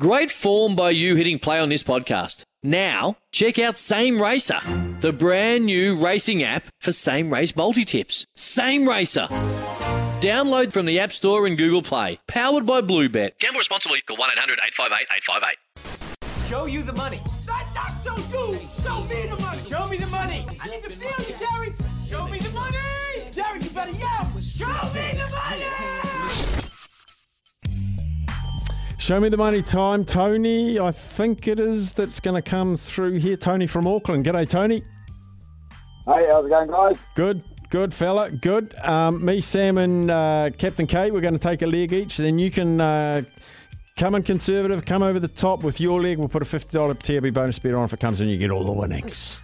Great form by you hitting play on this podcast. Now, check out Same Racer, the brand new racing app for same race multi tips. Same Racer. Download from the App Store and Google Play. Powered by Bluebet. Gamble responsibly. Call 1 800 858 858. Show you the money. Not, not show you. Show me the money. Show me the money. I need to feel you, Jerry. Show me the money. Jerry, you better yell. Show me the money. Show me the money time, Tony. I think it is that's going to come through here. Tony from Auckland. G'day, Tony. Hey, how's it going, guys? Good, good fella, good. Um, me, Sam, and uh, Captain K, we're going to take a leg each. Then you can uh, come in conservative, come over the top with your leg. We'll put a $50 TRB bonus bet on if it comes in. You get all the winnings.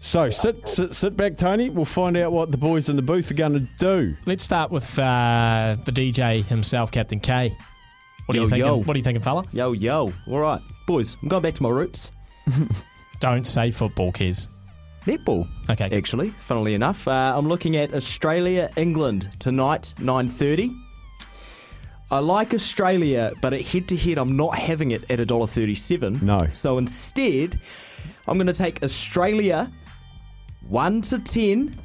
So sit, sit, sit back, Tony. We'll find out what the boys in the booth are going to do. Let's start with uh, the DJ himself, Captain K. What are Yo, you thinking? yo. What are you thinking, fella? Yo, yo. All right. Boys, I'm going back to my roots. Don't say football, Kez. Netball, Okay. actually, funnily enough. Uh, I'm looking at Australia, England tonight, 9.30. I like Australia, but at head-to-head, I'm not having it at $1.37. No. So instead, I'm going to take Australia 1 to 10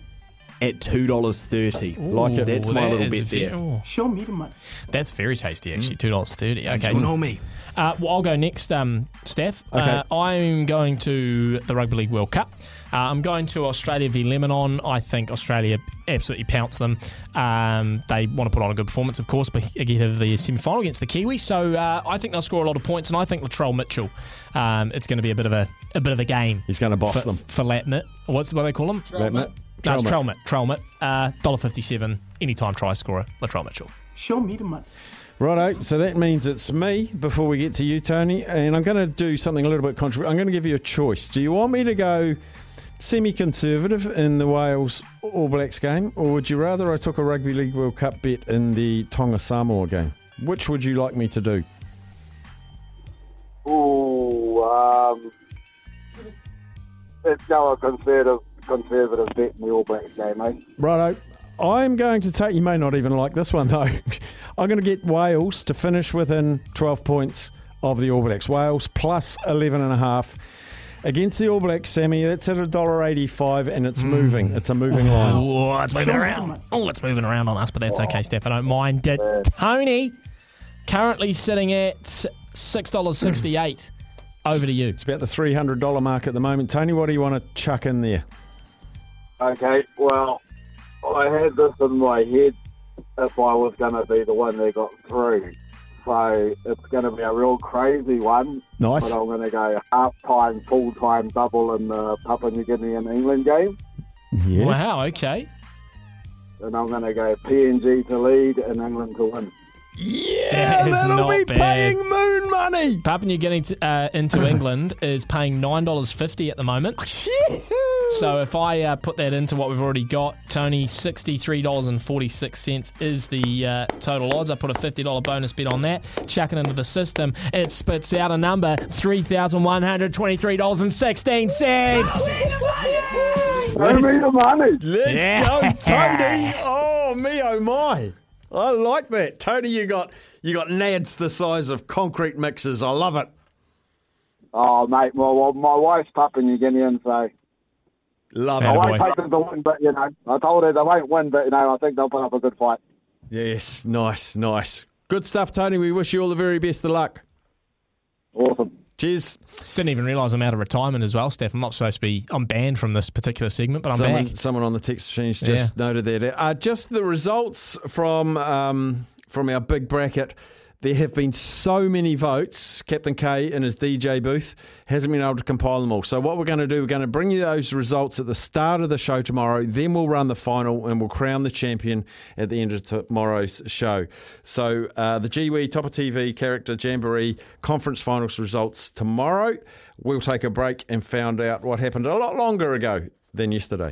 at $2.30. Like it. That's Ooh, my that little is bet ve- there. oh, Show me the money. that's very tasty, actually. Two dollars thirty. Okay. You know me. Uh, well, I'll go next, um, Steph. Okay. Uh, I'm going to the Rugby League World Cup. Uh, I'm going to Australia v Lebanon. I think Australia absolutely pounce them. Um, they want to put on a good performance, of course, but ahead of the semi final against the Kiwis. So uh, I think they'll score a lot of points, and I think Latrell Mitchell. Um, it's going to be a bit of a a bit of a game. He's going to boss for, them. for Latmit. What's what they call him? That Matt? No, it's Trailmate. Trelmit. Trelmit. Uh, $1.57 anytime try scorer, Latrell Mitchell. Show me the money. Righto, so that means it's me before we get to you, Tony, and I'm going to do something a little bit controversial. I'm going to give you a choice. Do you want me to go semi conservative in the Wales All Blacks game, or would you rather I took a Rugby League World Cup bet in the Tonga Samoa game? Which would you like me to do? Ooh, um, let's go a conservative, conservative bet in the All Blacks game, eh? Righto. I'm going to take, you may not even like this one though. I'm going to get Wales to finish within 12 points of the All Blacks. Wales plus 11 and a half against the All Blacks, Sammy. That's at $1.85 and it's hmm. moving. It's a moving line. Oh, it's moving around. Oh, it's moving around on us, but that's okay, Steph. I don't mind. Tony, currently sitting at $6.68. Over to you. It's about the $300 mark at the moment. Tony, what do you want to chuck in there? Okay, well, I had this in my head if I was going to be the one that got through. So it's going to be a real crazy one. Nice. But I'm going to go half time, full time double in the Papua New Guinea and England game. Yes. Wow, okay. And I'm going to go PNG to lead and England to win. Yeah, That is that'll not be bad. paying moon money. Papua New Guinea to, uh, into England is paying $9.50 at the moment. So if I uh, put that into what we've already got, Tony, $63.46 is the uh, total odds. I put a $50 bonus bet on that. Chuck it into the system. It spits out a number $3,123.16. Show me the money. Let's Yeah. go, Tony. Oh, me, oh, my. I like that. Tony, you got you got nads the size of concrete mixers. I love it. Oh, mate, well, well my wife's Papua New Guinean, so Love it. boy. won't take them to win, but, you know, I told her they won't win, but, you know, I think they'll put up a good fight. Yes, nice, nice. Good stuff, Tony. We wish you all the very best of luck. Awesome. Cheers. Didn't even realise I'm out of retirement as well, Steph. I'm not supposed to be. I'm banned from this particular segment, but I'm someone, back. someone on the text machine just noted that. Uh, just the results from um, from our big bracket. There have been so many votes. Captain K in his DJ booth hasn't been able to compile them all. So what we're going to do, we're going to bring you those results at the start of the show tomorrow. Then we'll run the final and we'll crown the champion at the end of tomorrow's show. So uh, the GWE Top of TV Character Jamboree Conference Finals results tomorrow. We'll take a break and find out what happened a lot longer ago than yesterday.